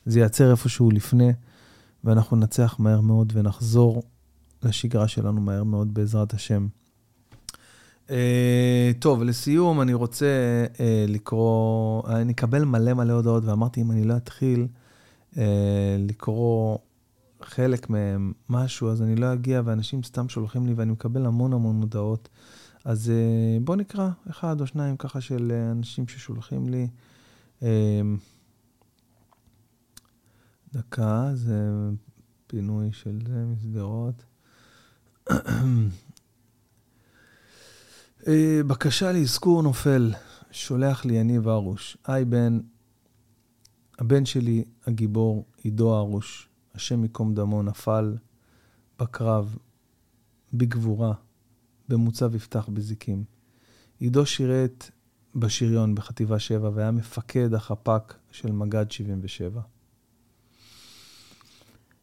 זה ייעצר איפשהו לפני. ואנחנו ננצח מהר מאוד ונחזור לשגרה שלנו מהר מאוד בעזרת השם. Uh, טוב, לסיום, אני רוצה uh, לקרוא, אני אקבל מלא מלא הודעות, ואמרתי, אם אני לא אתחיל uh, לקרוא חלק מהם משהו, אז אני לא אגיע, ואנשים סתם שולחים לי, ואני מקבל המון המון הודעות. אז uh, בואו נקרא אחד או שניים ככה של אנשים ששולחים לי. Uh, דקה, זה פינוי של זה משדרות. אה, בקשה לאזכור נופל, שולח לי יניב הרוש. היי בן, הבן שלי הגיבור, עידו הרוש, השם ייקום דמו, נפל בקרב, בגבורה, במוצב יפתח בזיקים. עידו שירת בשריון בחטיבה 7 והיה מפקד החפ"ק של מג"ד 77.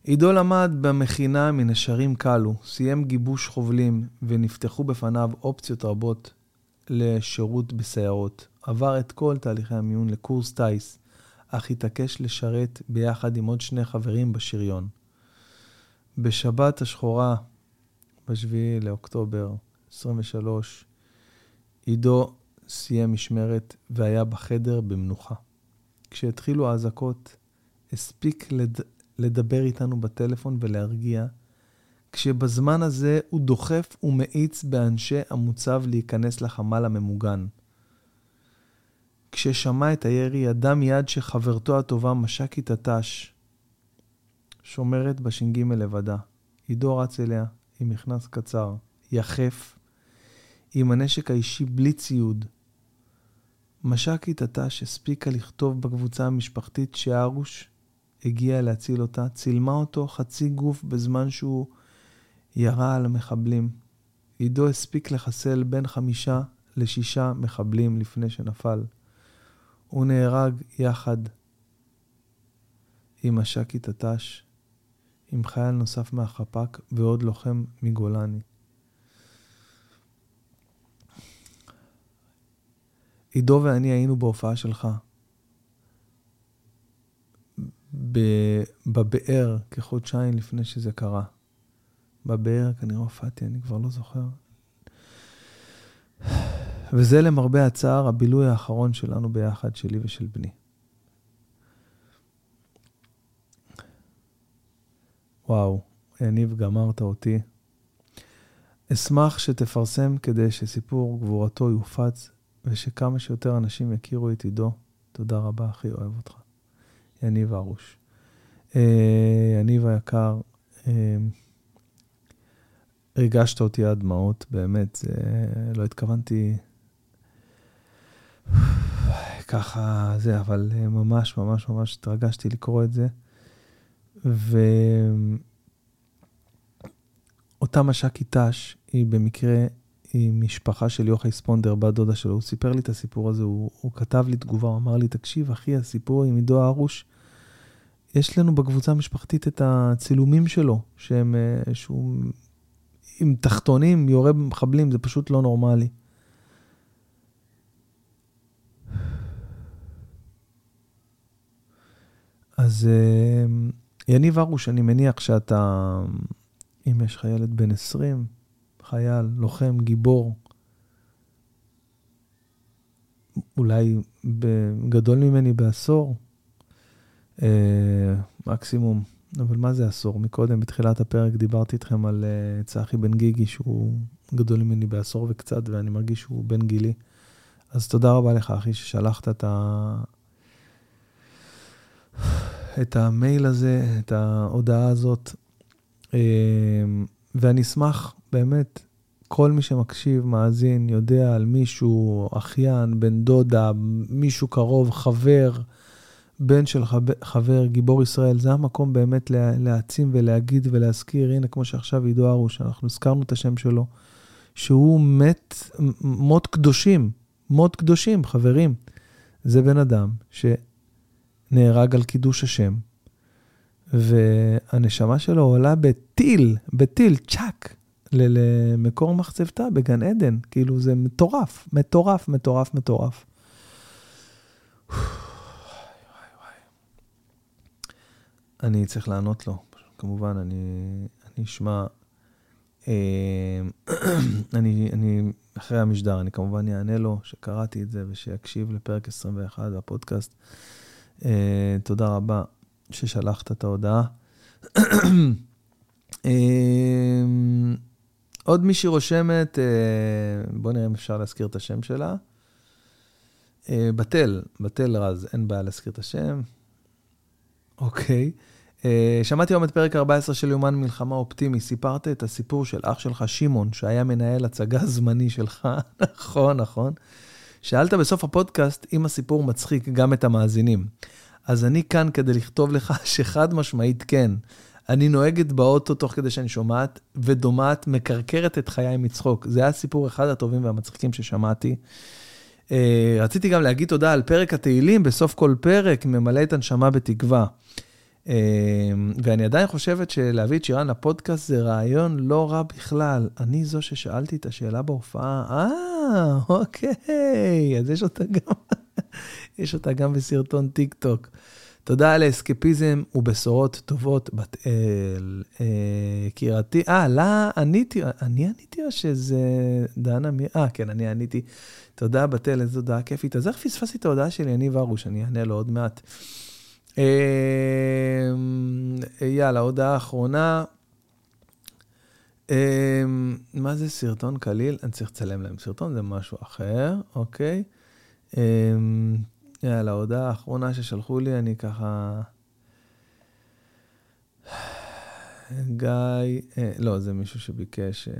עידו למד במכינה מנשרים קלו, סיים גיבוש חובלים ונפתחו בפניו אופציות רבות לשירות בסיירות. עבר את כל תהליכי המיון לקורס טיס, אך התעקש לשרת ביחד עם עוד שני חברים בשריון. בשבת השחורה, ב-7 לאוקטובר 23, עידו סיים משמרת והיה בחדר במנוחה. כשהתחילו האזעקות, הספיק לד... לדבר איתנו בטלפון ולהרגיע, כשבזמן הזה הוא דוחף ומאיץ באנשי המוצב להיכנס לחמ"ל הממוגן. כששמע את הירי, ידע מיד שחברתו הטובה מש"קית הת"ש, שומרת בש"ג לבדה. עידו רץ אליה עם מכנס קצר, יחף, עם הנשק האישי בלי ציוד. מש"קית הת"ש הספיקה לכתוב בקבוצה המשפחתית שארוש הגיעה להציל אותה, צילמה אותו חצי גוף בזמן שהוא ירה על המחבלים. עידו הספיק לחסל בין חמישה לשישה מחבלים לפני שנפל. הוא נהרג יחד עם מש"קית הת"ש, עם חייל נוסף מהחפ"ק ועוד לוחם מגולני. עידו ואני היינו בהופעה שלך, בבאר כחודשיים לפני שזה קרה. בבאר כנראה הופעתי, אני כבר לא זוכר. וזה למרבה הצער הבילוי האחרון שלנו ביחד, שלי ושל בני. וואו, יניב, גמרת אותי. אשמח שתפרסם כדי שסיפור גבורתו יופץ ושכמה שיותר אנשים יכירו את עידו. תודה רבה, אחי, אוהב אותך. יניב הרוש. אה, יניב היקר, אה, ריגשת אותי עד דמעות, באמת, זה, לא התכוונתי ככה, זה, אבל אה, ממש, ממש, ממש התרגשתי לקרוא את זה. ואותה מש"קית ת"ש היא במקרה, היא משפחה של יוחאי ספונדר, בת דודה שלו. הוא סיפר לי את הסיפור הזה, הוא, הוא כתב לי תגובה, הוא אמר לי, תקשיב, אחי, הסיפור עם עידו הרוש, יש לנו בקבוצה המשפחתית את הצילומים שלו, שהם, אה, שהוא עם תחתונים, יורה במחבלים, זה פשוט לא נורמלי. אז אה, יניב הרוש, אני מניח שאתה, אם יש לך ילד בן 20, חייל, לוחם, גיבור, אולי גדול ממני בעשור, אה, מקסימום, אבל מה זה עשור? מקודם, בתחילת הפרק, דיברתי איתכם על uh, צחי בן גיגי, שהוא גדול ממני בעשור וקצת, ואני מרגיש שהוא בן גילי. אז תודה רבה לך, אחי, ששלחת את, ה... את המייל הזה, את ההודעה הזאת. Uh, ואני אשמח, באמת, כל מי שמקשיב, מאזין, יודע על מישהו, אחיין, בן דודה, מישהו קרוב, חבר, בן של חבר, גיבור ישראל, זה המקום באמת להעצים ולהגיד ולהזכיר, הנה, כמו שעכשיו עידו הרוש, אנחנו הזכרנו את השם שלו, שהוא מת, מות קדושים, מות קדושים, חברים. זה בן אדם שנהרג על קידוש השם, והנשמה שלו עולה בטיל, בטיל, צ'אק, למקור מחצבתה בגן עדן. כאילו, זה מטורף, מטורף, מטורף, מטורף. אני צריך לענות לו. כמובן, אני, אני אשמע, אה, אני, אני, אחרי המשדר, אני כמובן אענה לו שקראתי את זה ושיקשיב לפרק 21 בפודקאסט. אה, תודה רבה ששלחת את ההודעה. אה, עוד מישהי רושמת, אה, בואו נראה אם אפשר להזכיר את השם שלה. אה, בתל, בתל רז, אין בעיה להזכיר את השם. אוקיי. אה, שמעתי היום את פרק 14 של יומן מלחמה אופטימי. סיפרת את הסיפור של אח שלך, שמעון, שהיה מנהל הצגה זמני שלך. נכון, נכון. שאלת בסוף הפודקאסט אם הסיפור מצחיק גם את המאזינים. אז אני כאן כדי לכתוב לך שחד משמעית כן. אני נוהגת באוטו תוך כדי שאני שומעת, ודומעת, מקרקרת את חיי מצחוק. זה היה סיפור אחד הטובים והמצחיקים ששמעתי. Uh, רציתי גם להגיד תודה על פרק התהילים, בסוף כל פרק ממלא את הנשמה בתקווה. Uh, ואני עדיין חושבת שלהביא את שירן לפודקאסט זה רעיון לא רע בכלל. אני זו ששאלתי את השאלה בהופעה. אה, אוקיי, אז יש אותה גם, יש אותה גם בסרטון טיק טוק. תודה על האסקפיזם ובשורות טובות, בת אל. יקירתי, אה, לה עניתי, אני עניתי או שזה דנה מי... אה, כן, אני עניתי. תודה, בת אל, איזו הודעה כיפית. אז איך פספסתי את ההודעה של יניב הרוש? אני אענה לו עוד מעט. יאללה, הודעה אחרונה. מה זה סרטון קליל? אני צריך לצלם להם סרטון, זה משהו אחר, אוקיי. יאללה, ההודעה האחרונה ששלחו לי, אני ככה... גיא, אה, לא, זה מישהו שביקש... אה...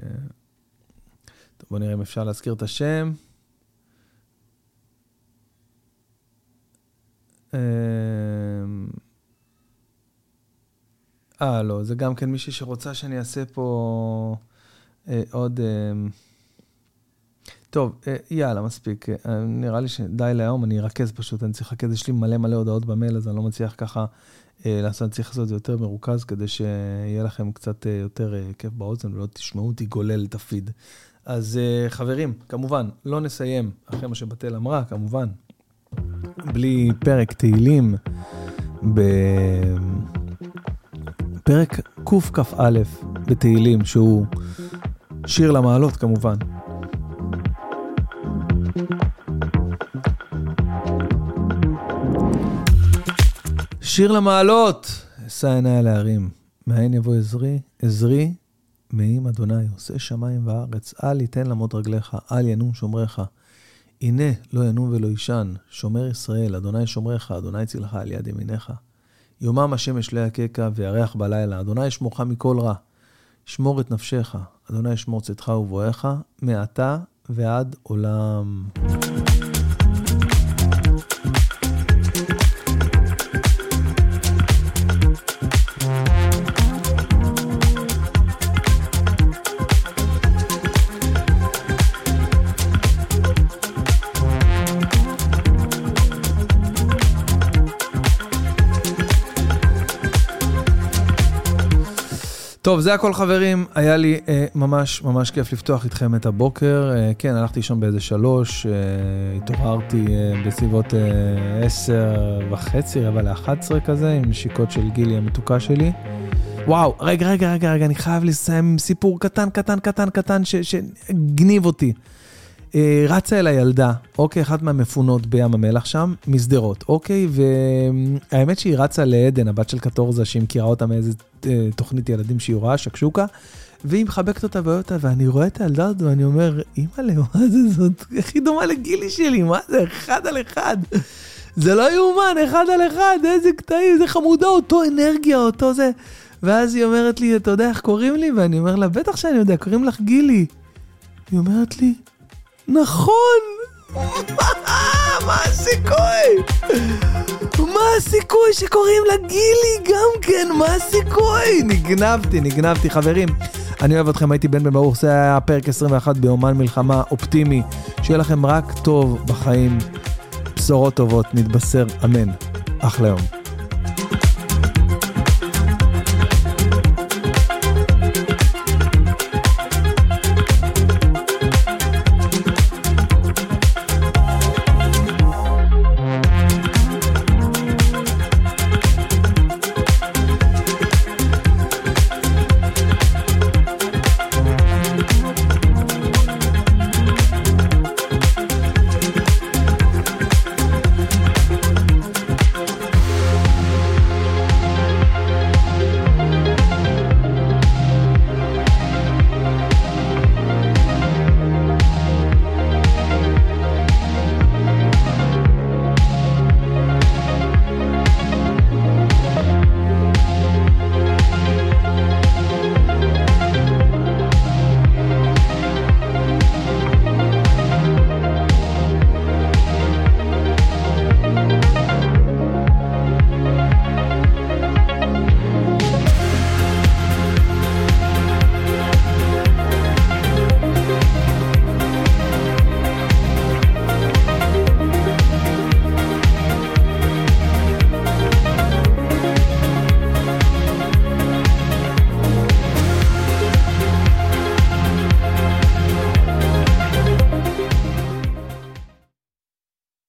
טוב, בוא נראה אם אפשר להזכיר את השם. אה, אה לא, זה גם כן מישהי שרוצה שאני אעשה פה אה, עוד... אה, טוב, אה, יאללה, מספיק. אה, נראה לי שדי להיום, אני ארכז פשוט, אני צריך לרכז, יש לי מלא מלא הודעות במייל, אז אני לא מצליח ככה אה, לעשות, אני צריך לעשות את זה יותר מרוכז, כדי שיהיה לכם קצת יותר כיף באוזן ולא תשמעו אותי גולל את הפיד. אז חברים, כמובן, לא נסיים אחרי מה שבתל אמרה, כמובן, בלי פרק תהילים בפרק קכ"א בתהילים, שהוא שיר למעלות כמובן. שיר למעלות, אשא עיניי על ההרים, מאין יבוא עזרי, עזרי, מעם אדוני, עושה שמיים וארץ, אל יתן למות רגליך, אל ינום שומריך. הנה, לא ינום ולא יישן, שומר ישראל, אדוני שומריך, אדוני צילך על יד ימיניך. יומם השמש לא יככה וירח בלילה, אדוני ישמורך מכל רע. שמור את נפשך, אדוני ישמור צאתך ובואך, מעתה ועד עולם. טוב, זה הכל חברים, היה לי אה, ממש ממש כיף לפתוח איתכם את הבוקר. אה, כן, הלכתי לישון באיזה שלוש, אה, התעוררתי אה, בסביבות אה, עשר וחצי, רבע לאחת עשרה כזה, עם נשיקות של גילי המתוקה שלי. וואו, רגע, רגע, רגע, רגע, אני חייב לסיים עם סיפור קטן, קטן, קטן, קטן, שגניב אותי. אה, רצה אל הילדה, אוקיי, אחת מהמפונות בים המלח שם, משדרות, אוקיי, והאמת שהיא רצה לעדן, הבת של קטורזה, שהיא מכירה אותה מאיזה אה, תוכנית ילדים שהיא רואה, שקשוקה, והיא מחבקת אותה ואוהבת אותה, ואני רואה את הילדה הזאת ואני אומר, אימא'לה, מה זה זאת? הכי דומה לגילי שלי, מה זה? אחד על אחד. זה לא יאומן, אחד על אחד, איזה קטעים, איזה חמודה, אותו אנרגיה, אותו זה. ואז היא אומרת לי, אתה יודע איך קוראים לי? ואני אומר לה, בטח שאני יודע, קוראים לך גילי. היא אומרת לי, נכון! מה הסיכוי? מה הסיכוי שקוראים לה גילי גם כן? מה הסיכוי? נגנבתי, נגנבתי. חברים, אני אוהב אתכם, הייתי בן בן ברוך, זה היה פרק 21 ביומן מלחמה אופטימי. שיהיה לכם רק טוב בחיים, בשורות טובות, נתבשר, אמן. אחלה יום.